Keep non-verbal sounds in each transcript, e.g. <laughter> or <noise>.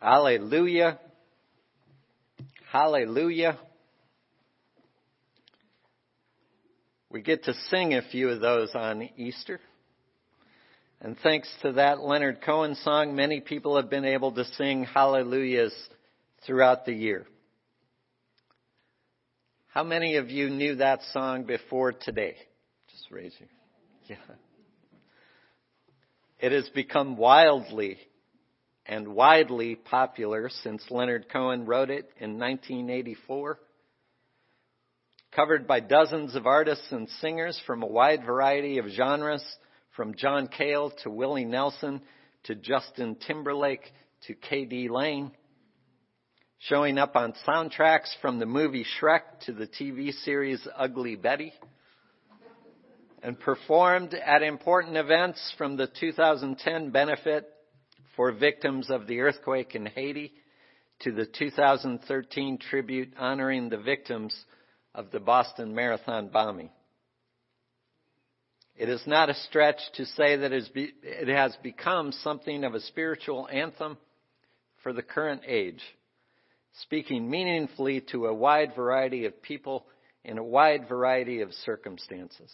Hallelujah. Hallelujah. We get to sing a few of those on Easter. And thanks to that Leonard Cohen song, many people have been able to sing hallelujahs throughout the year. How many of you knew that song before today? Just raise your. Yeah. It has become wildly and widely popular since Leonard Cohen wrote it in 1984. Covered by dozens of artists and singers from a wide variety of genres, from John Cale to Willie Nelson to Justin Timberlake to K.D. Lang. Showing up on soundtracks from the movie Shrek to the TV series Ugly Betty. And performed at important events from the 2010 benefit for victims of the earthquake in Haiti to the 2013 tribute honoring the victims of the Boston Marathon bombing. It is not a stretch to say that it has become something of a spiritual anthem for the current age, speaking meaningfully to a wide variety of people in a wide variety of circumstances.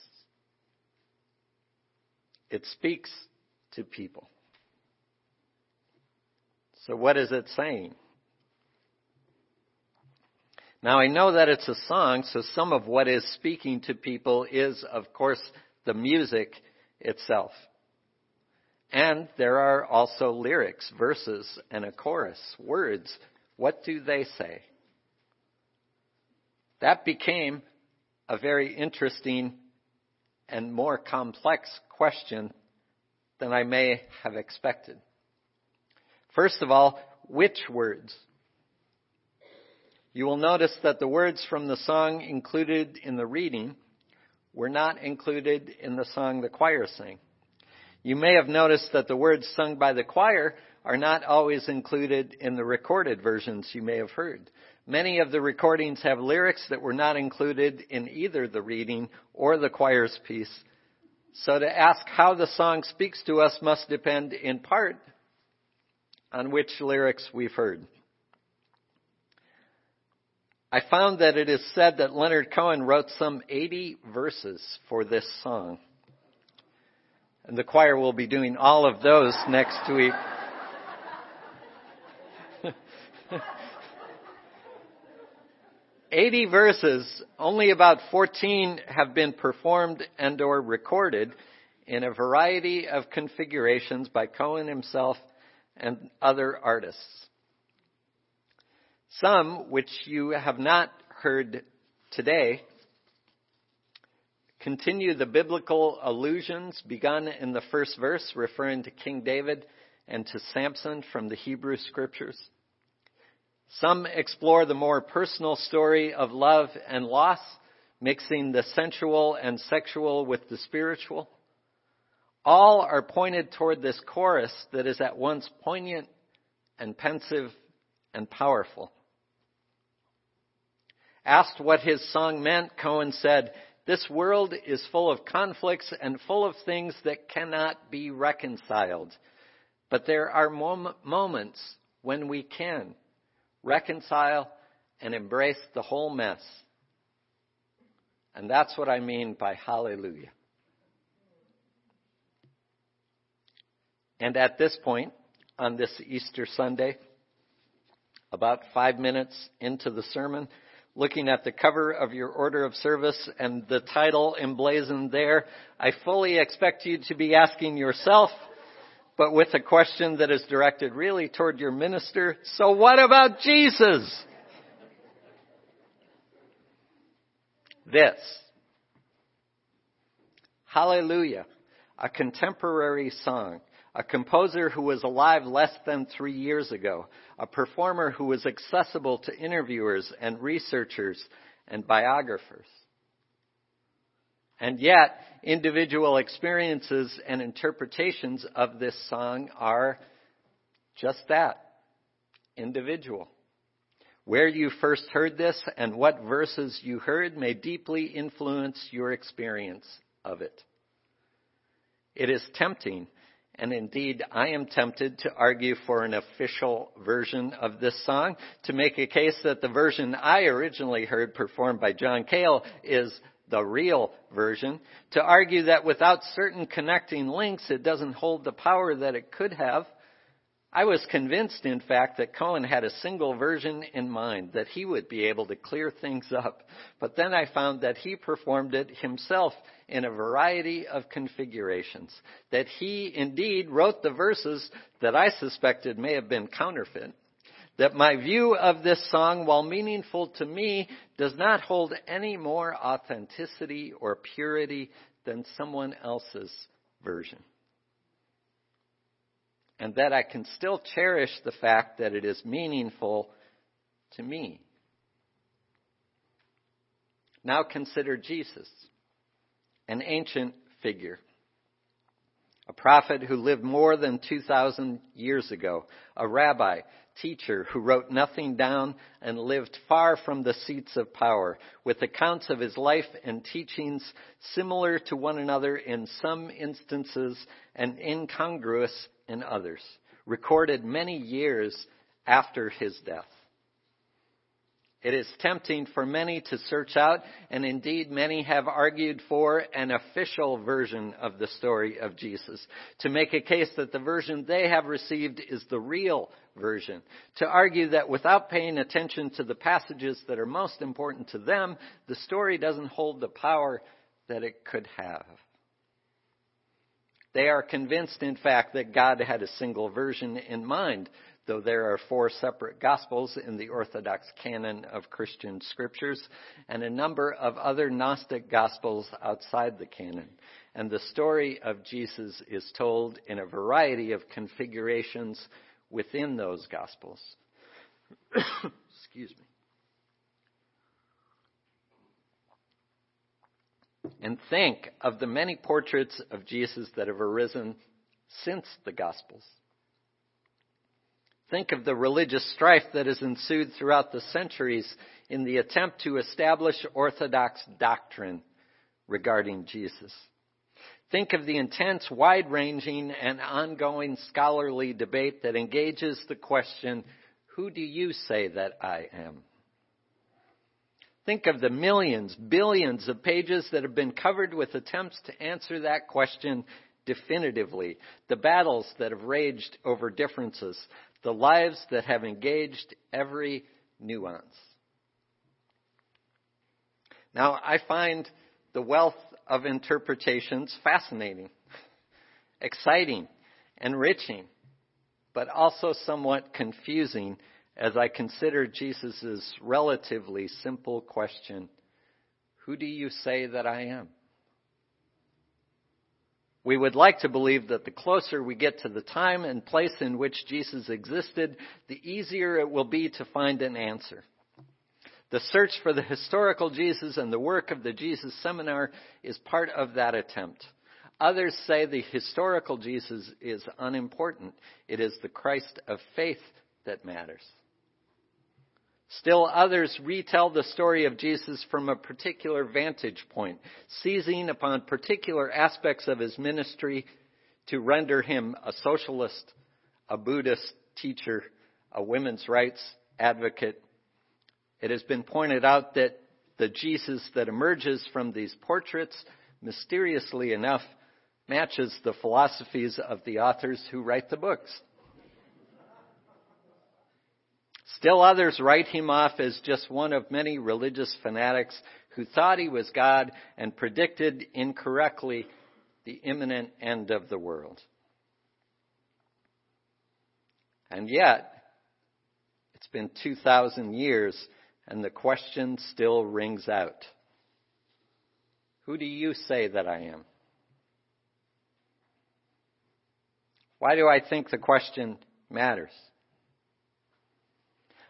It speaks to people. So what is it saying? Now I know that it's a song, so some of what is speaking to people is, of course, the music itself. And there are also lyrics, verses, and a chorus, words. What do they say? That became a very interesting and more complex question than I may have expected. First of all, which words? You will notice that the words from the song included in the reading were not included in the song the choir sang. You may have noticed that the words sung by the choir are not always included in the recorded versions you may have heard. Many of the recordings have lyrics that were not included in either the reading or the choir's piece. So to ask how the song speaks to us must depend in part on which lyrics we've heard. I found that it is said that Leonard Cohen wrote some 80 verses for this song. And the choir will be doing all of those next week. Eighty verses, only about 14 have been performed and or recorded in a variety of configurations by Cohen himself and other artists. Some, which you have not heard today, continue the biblical allusions begun in the first verse, referring to King David and to Samson from the Hebrew scriptures. Some explore the more personal story of love and loss, mixing the sensual and sexual with the spiritual. All are pointed toward this chorus that is at once poignant and pensive and powerful. Asked what his song meant, Cohen said, This world is full of conflicts and full of things that cannot be reconciled. But there are mom- moments when we can reconcile and embrace the whole mess. And that's what I mean by hallelujah. And at this point, on this Easter Sunday, about five minutes into the sermon, looking at the cover of your order of service and the title emblazoned there, I fully expect you to be asking yourself, but with a question that is directed really toward your minister, so what about Jesus? This. Hallelujah. A contemporary song a composer who was alive less than three years ago, a performer who was accessible to interviewers and researchers and biographers. And yet, individual experiences and interpretations of this song are just that individual. Where you first heard this and what verses you heard may deeply influence your experience of it. It is tempting and indeed I am tempted to argue for an official version of this song, to make a case that the version I originally heard performed by John Cale is the real version, to argue that without certain connecting links it doesn't hold the power that it could have, I was convinced, in fact, that Cohen had a single version in mind, that he would be able to clear things up. But then I found that he performed it himself in a variety of configurations, that he indeed wrote the verses that I suspected may have been counterfeit, that my view of this song, while meaningful to me, does not hold any more authenticity or purity than someone else's version and that I can still cherish the fact that it is meaningful to me. Now consider Jesus, an ancient figure, a prophet who lived more than 2,000 years ago, a rabbi, teacher who wrote nothing down and lived far from the seats of power, with accounts of his life and teachings similar to one another in some instances and incongruous in others, recorded many years after his death. It is tempting for many to search out, and indeed many have argued for an official version of the story of Jesus, to make a case that the version they have received is the real version, to argue that without paying attention to the passages that are most important to them, the story doesn't hold the power that it could have. They are convinced, in fact, that God had a single version in mind, though there are four separate Gospels in the Orthodox canon of Christian scriptures and a number of other Gnostic Gospels outside the canon. And the story of Jesus is told in a variety of configurations within those Gospels. <coughs> Excuse me. And think of the many portraits of Jesus that have arisen since the Gospels. Think of the religious strife that has ensued throughout the centuries in the attempt to establish orthodox doctrine regarding Jesus. Think of the intense, wide ranging, and ongoing scholarly debate that engages the question, Who do you say that I am? Think of the millions, billions of pages that have been covered with attempts to answer that question definitively, the battles that have raged over differences, the lives that have engaged every nuance. Now, I find the wealth of interpretations fascinating, exciting, enriching, but also somewhat confusing as I consider Jesus' relatively simple question Who do you say that I am? We would like to believe that the closer we get to the time and place in which Jesus existed, the easier it will be to find an answer. The search for the historical Jesus and the work of the Jesus Seminar is part of that attempt. Others say the historical Jesus is unimportant. It is the Christ of faith that matters. Still others retell the story of Jesus from a particular vantage point, seizing upon particular aspects of his ministry to render him a socialist, a Buddhist teacher, a women's rights advocate. It has been pointed out that the Jesus that emerges from these portraits, mysteriously enough, matches the philosophies of the authors who write the books. Still others write him off as just one of many religious fanatics who thought he was God and predicted incorrectly the imminent end of the world. And yet, it's been 2,000 years and the question still rings out. Who do you say that I am? Why do I think the question matters?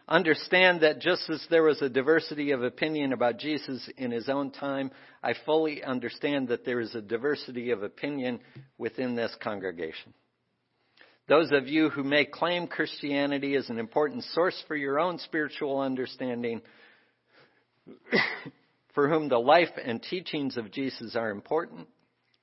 Understand that just as there was a diversity of opinion about Jesus in his own time, I fully understand that there is a diversity of opinion within this congregation. Those of you who may claim Christianity as an important source for your own spiritual understanding, <coughs> for whom the life and teachings of Jesus are important,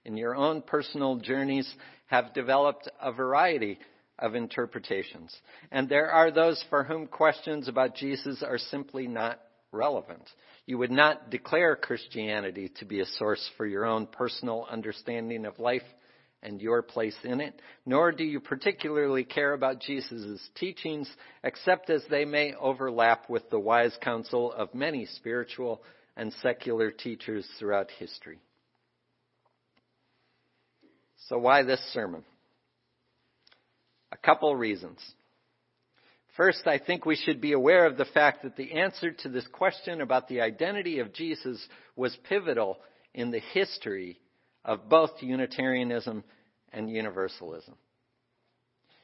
in your own personal journeys have developed a variety of interpretations. And there are those for whom questions about Jesus are simply not relevant. You would not declare Christianity to be a source for your own personal understanding of life and your place in it, nor do you particularly care about Jesus' teachings, except as they may overlap with the wise counsel of many spiritual and secular teachers throughout history. So, why this sermon? A couple reasons. First, I think we should be aware of the fact that the answer to this question about the identity of Jesus was pivotal in the history of both Unitarianism and Universalism.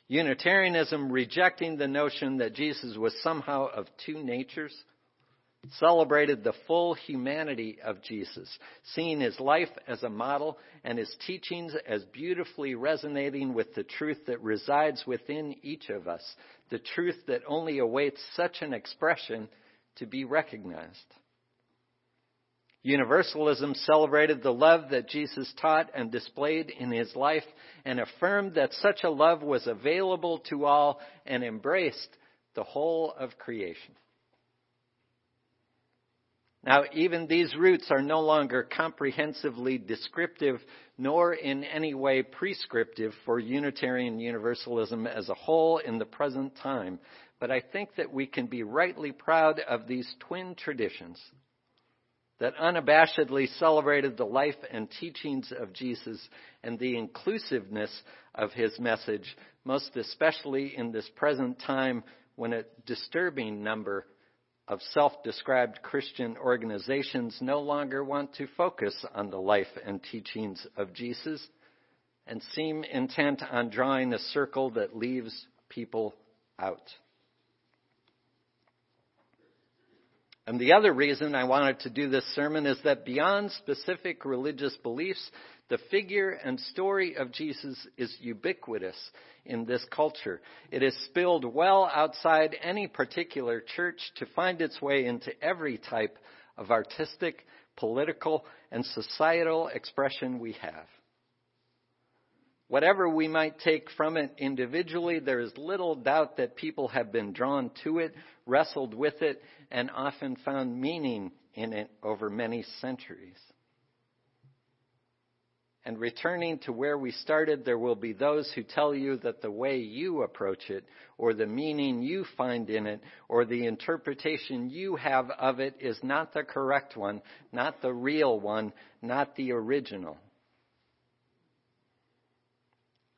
Unitarianism rejecting the notion that Jesus was somehow of two natures celebrated the full humanity of Jesus, seeing his life as a model and his teachings as beautifully resonating with the truth that resides within each of us, the truth that only awaits such an expression to be recognized. Universalism celebrated the love that Jesus taught and displayed in his life and affirmed that such a love was available to all and embraced the whole of creation. Now, even these roots are no longer comprehensively descriptive nor in any way prescriptive for Unitarian Universalism as a whole in the present time, but I think that we can be rightly proud of these twin traditions that unabashedly celebrated the life and teachings of Jesus and the inclusiveness of his message, most especially in this present time when a disturbing number of self described Christian organizations no longer want to focus on the life and teachings of Jesus and seem intent on drawing a circle that leaves people out. And the other reason I wanted to do this sermon is that beyond specific religious beliefs, the figure and story of Jesus is ubiquitous in this culture. It is spilled well outside any particular church to find its way into every type of artistic, political, and societal expression we have. Whatever we might take from it individually, there is little doubt that people have been drawn to it, wrestled with it, and often found meaning in it over many centuries. And returning to where we started, there will be those who tell you that the way you approach it, or the meaning you find in it, or the interpretation you have of it is not the correct one, not the real one, not the original.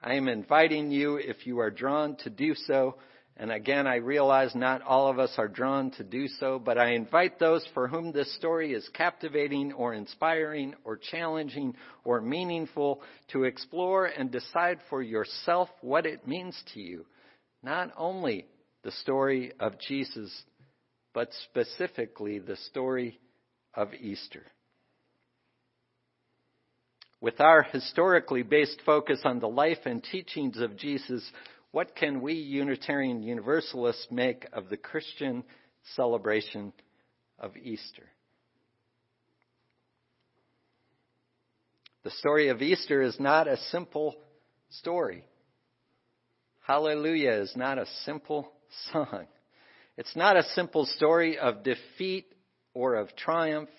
I am inviting you, if you are drawn to do so, and again, I realize not all of us are drawn to do so, but I invite those for whom this story is captivating or inspiring or challenging or meaningful to explore and decide for yourself what it means to you. Not only the story of Jesus, but specifically the story of Easter. With our historically based focus on the life and teachings of Jesus, what can we Unitarian Universalists make of the Christian celebration of Easter? The story of Easter is not a simple story. Hallelujah is not a simple song. It's not a simple story of defeat or of triumph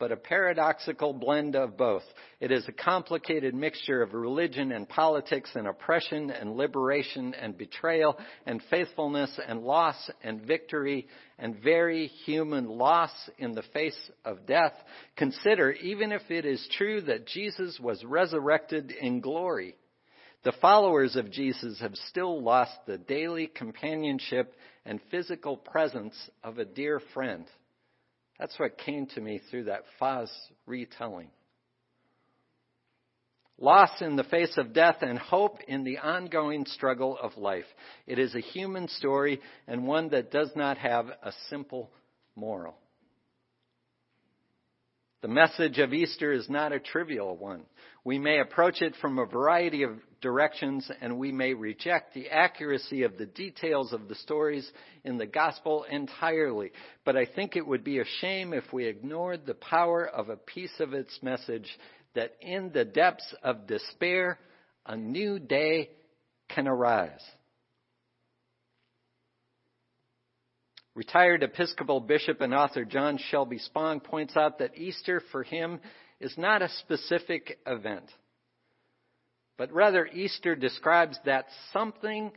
but a paradoxical blend of both. It is a complicated mixture of religion and politics and oppression and liberation and betrayal and faithfulness and loss and victory and very human loss in the face of death. Consider, even if it is true that Jesus was resurrected in glory, the followers of Jesus have still lost the daily companionship and physical presence of a dear friend. That's what came to me through that Foz retelling. Loss in the face of death and hope in the ongoing struggle of life. It is a human story and one that does not have a simple moral. The message of Easter is not a trivial one. We may approach it from a variety of directions and we may reject the accuracy of the details of the stories in the gospel entirely. But I think it would be a shame if we ignored the power of a piece of its message that in the depths of despair, a new day can arise. Retired Episcopal Bishop and author John Shelby Spong points out that Easter for him is not a specific event, but rather Easter describes that something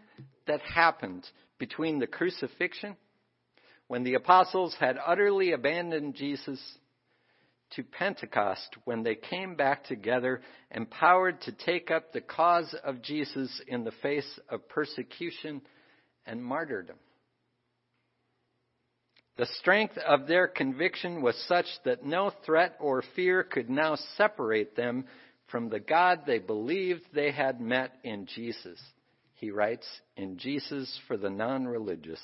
that happened between the crucifixion, when the apostles had utterly abandoned Jesus, to Pentecost, when they came back together, empowered to take up the cause of Jesus in the face of persecution and martyrdom. The strength of their conviction was such that no threat or fear could now separate them from the God they believed they had met in Jesus. He writes, in Jesus for the non religious.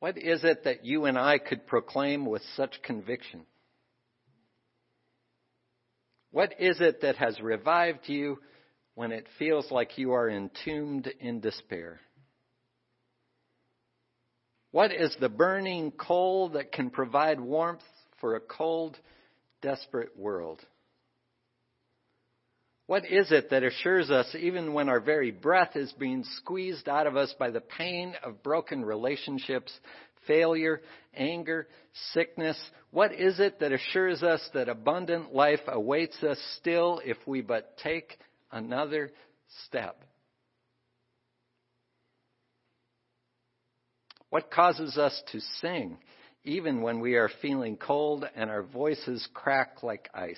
What is it that you and I could proclaim with such conviction? What is it that has revived you when it feels like you are entombed in despair? What is the burning coal that can provide warmth for a cold, desperate world? What is it that assures us, even when our very breath is being squeezed out of us by the pain of broken relationships, failure, anger, sickness? What is it that assures us that abundant life awaits us still if we but take another step? What causes us to sing even when we are feeling cold and our voices crack like ice?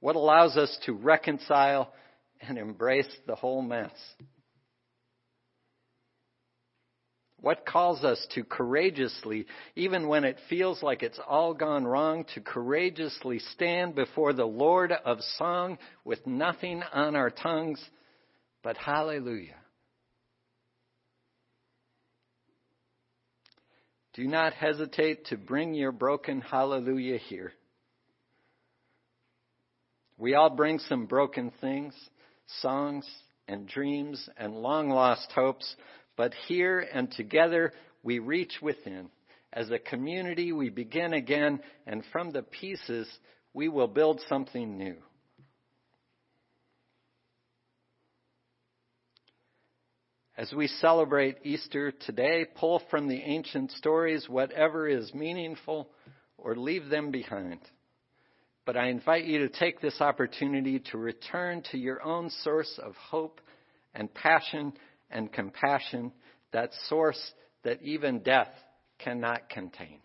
What allows us to reconcile and embrace the whole mess? What calls us to courageously, even when it feels like it's all gone wrong, to courageously stand before the Lord of song with nothing on our tongues but hallelujah? Do not hesitate to bring your broken hallelujah here. We all bring some broken things, songs and dreams and long lost hopes, but here and together we reach within. As a community, we begin again, and from the pieces, we will build something new. As we celebrate Easter today, pull from the ancient stories whatever is meaningful or leave them behind. But I invite you to take this opportunity to return to your own source of hope and passion and compassion, that source that even death cannot contain.